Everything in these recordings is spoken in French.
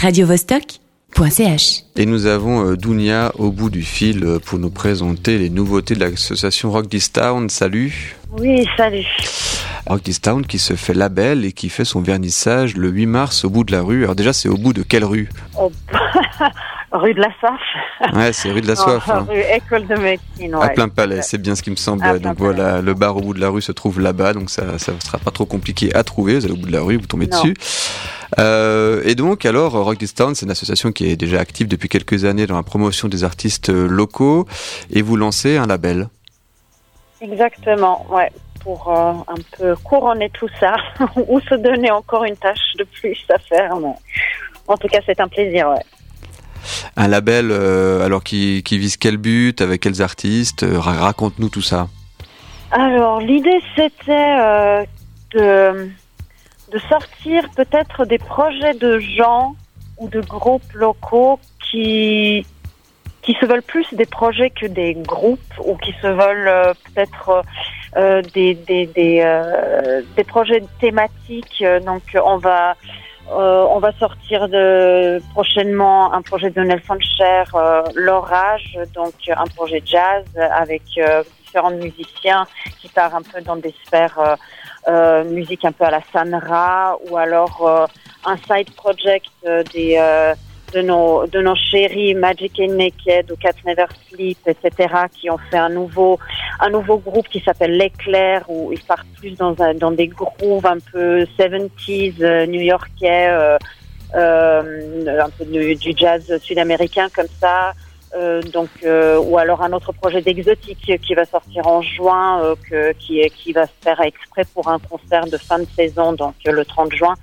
radiovostok.ch. Et nous avons euh, Dounia au bout du fil euh, pour nous présenter les nouveautés de l'association Rock This Town. Salut Oui, salut. Rock This Town qui se fait label et qui fait son vernissage le 8 mars au bout de la rue. Alors déjà, c'est au bout de quelle rue? Oh, rue de la Soif. Ouais, c'est rue de la Soif. Non, hein. Rue École de médecine, À ouais. plein palais, c'est bien ce qui me semble. À donc voilà, le bar au bout de la rue se trouve là-bas, donc ça ne sera pas trop compliqué à trouver. Vous allez au bout de la rue, vous tombez Non. dessus. Euh, et donc, alors, Rock This Town, c'est une association qui est déjà active depuis quelques années dans la promotion des artistes euh, locaux, et vous lancez un label. Exactement, ouais. Pour euh, un peu couronner tout ça, ou se donner encore une tâche de plus à faire. mais En tout cas, c'est un plaisir, ouais. Un label, euh, alors qui, qui vise quel but, avec quels artistes ra- Raconte-nous tout ça. Alors, l'idée, c'était de, de sortir peut-être des projets de gens ou de groupes locaux qui, qui se veulent plus des projets que des groupes ou qui se veulent euh, peut-être euh, des, des, des, euh, des projets thématiques. Donc, on va... euh, on va sortir de, prochainement un projet de Nelson Cher, euh, L'Orage, donc un projet jazz avec différents musiciens qui part un peu dans des sphères euh, musique un peu à la Sanra ou alors euh, un side project euh, des de nos de nos chéris Magic and Naked ou Cats Never Sleep etc qui ont fait un nouveau un nouveau groupe qui s'appelle l'éclair où ils partent plus dans un, dans des grooves un peu 70s euh, new-yorkais un peu du, du jazz sud-américain comme ça euh, donc euh, ou alors un autre projet d'exotique qui va sortir en juin euh, que, qui qui va se faire exprès pour un concert de fin de saison donc euh, le 30 juin.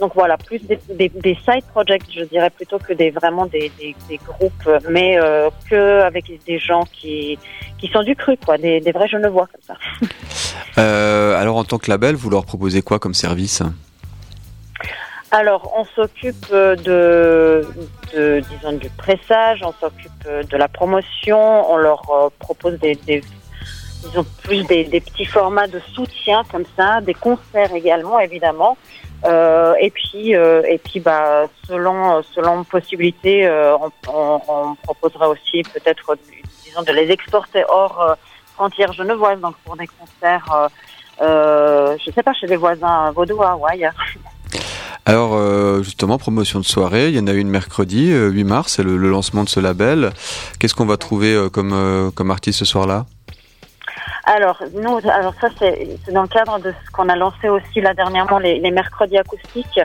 Donc voilà plus des, des, des side projects je dirais plutôt que des vraiment des, des, des groupes mais euh, que avec des gens qui qui sont du cru quoi des, des vrais genevois comme ça. Euh, alors, en tant que label, vous leur proposez quoi comme service? Alors, on s'occupe euh, de, de, disons, du pressage, on s'occupe euh, de la promotion, on leur euh, propose des, des disons, plus des, des petits formats de soutien comme ça, des concerts également, évidemment. Euh, et puis, euh, et puis, bah, selon selon possibilité, euh, on, on, on proposera aussi peut-être, disons, de les exporter hors frontières genevoises, donc pour des concerts, je sais pas, chez les voisins vaudois ou ailleurs. Alors, euh, justement, promotion de soirée, il y en a une mercredi, euh, 8 mars, c'est le, lancement de ce label. Qu'est-ce qu'on va trouver euh, comme, euh, comme artiste ce soir-là? Alors, nous, alors ça, c'est dans le cadre de ce qu'on a lancé aussi là dernièrement, les, les mercredis acoustiques.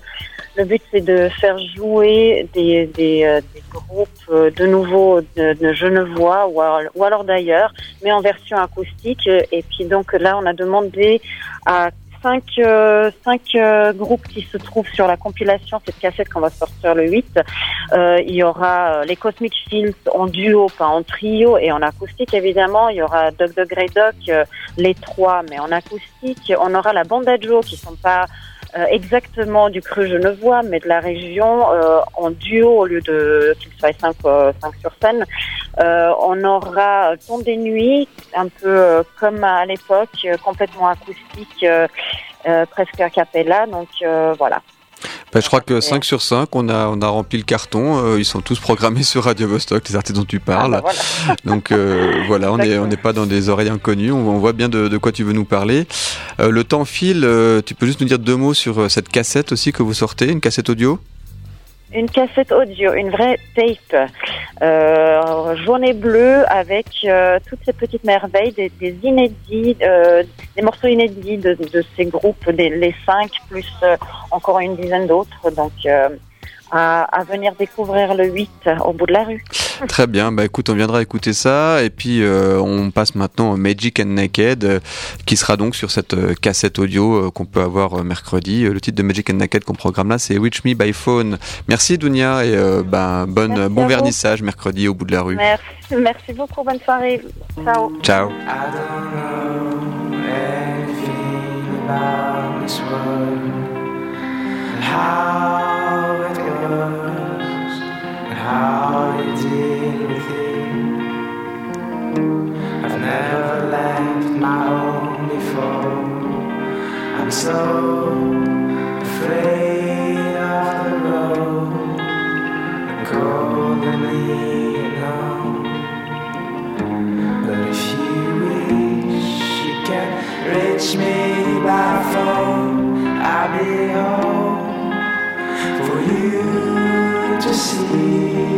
Le but, c'est de faire jouer des, des, euh, groupes euh, de nouveau de, de Genevois ou alors, ou alors d'ailleurs, mais en version acoustique. Et puis donc là, on a demandé à cinq, euh, cinq euh, groupes qui se trouvent sur la compilation, cette cassette qu'on va sortir le 8. Euh, il y aura les Cosmic Films en duo, pas en trio, et en acoustique évidemment. Il y aura Doc Doc Grey Doc, les trois, mais en acoustique. On aura la bande à Joe qui sont pas exactement du cru genevois, mais de la région en duo au lieu de qu'ils soient cinq, euh, cinq sur scène. On aura Ton des nuits, un peu comme à l'époque, complètement acoustique, presque a cappella. Donc euh, voilà. Ben, je crois que 5 sur 5, on a, on a rempli le carton. euh, ils sont tous programmés sur Radio Vostok, les artistes dont tu parles. Ah, bah, voilà. Donc euh, voilà, on n'est on pas dans des oreilles inconnues. On, on voit bien de, de quoi tu veux nous parler. Euh, le temps file. euh, tu peux juste nous dire deux mots sur euh, cette cassette aussi que vous sortez, une cassette audio? Une cassette audio, une vraie tape. Euh, journée bleue avec euh, toutes ces petites merveilles, des, des inédits, euh, des morceaux inédits de, de ces groupes, des, les cinq, plus euh, encore une dizaine d'autres. Donc, euh, à, à venir découvrir le 8 au bout de la rue. Très bien. Bah écoute, on viendra écouter ça. Et puis euh, on passe maintenant au Magic and Naked, euh, qui sera donc sur cette euh, cassette audio qu'on peut avoir mercredi. Le titre de Magic and Naked qu'on programme là, c'est Reach Me by Phone. Merci Dounia et euh, ben bonne Merci bon vernissage mercredi au bout de la rue. Merci, merci beaucoup, bonne soirée. Ciao. Ciao. I I'm so afraid of the road. I'm cold and alone. But if you wish, you can reach me by phone. I'll be home for you to see.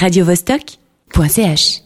radiovostok.ch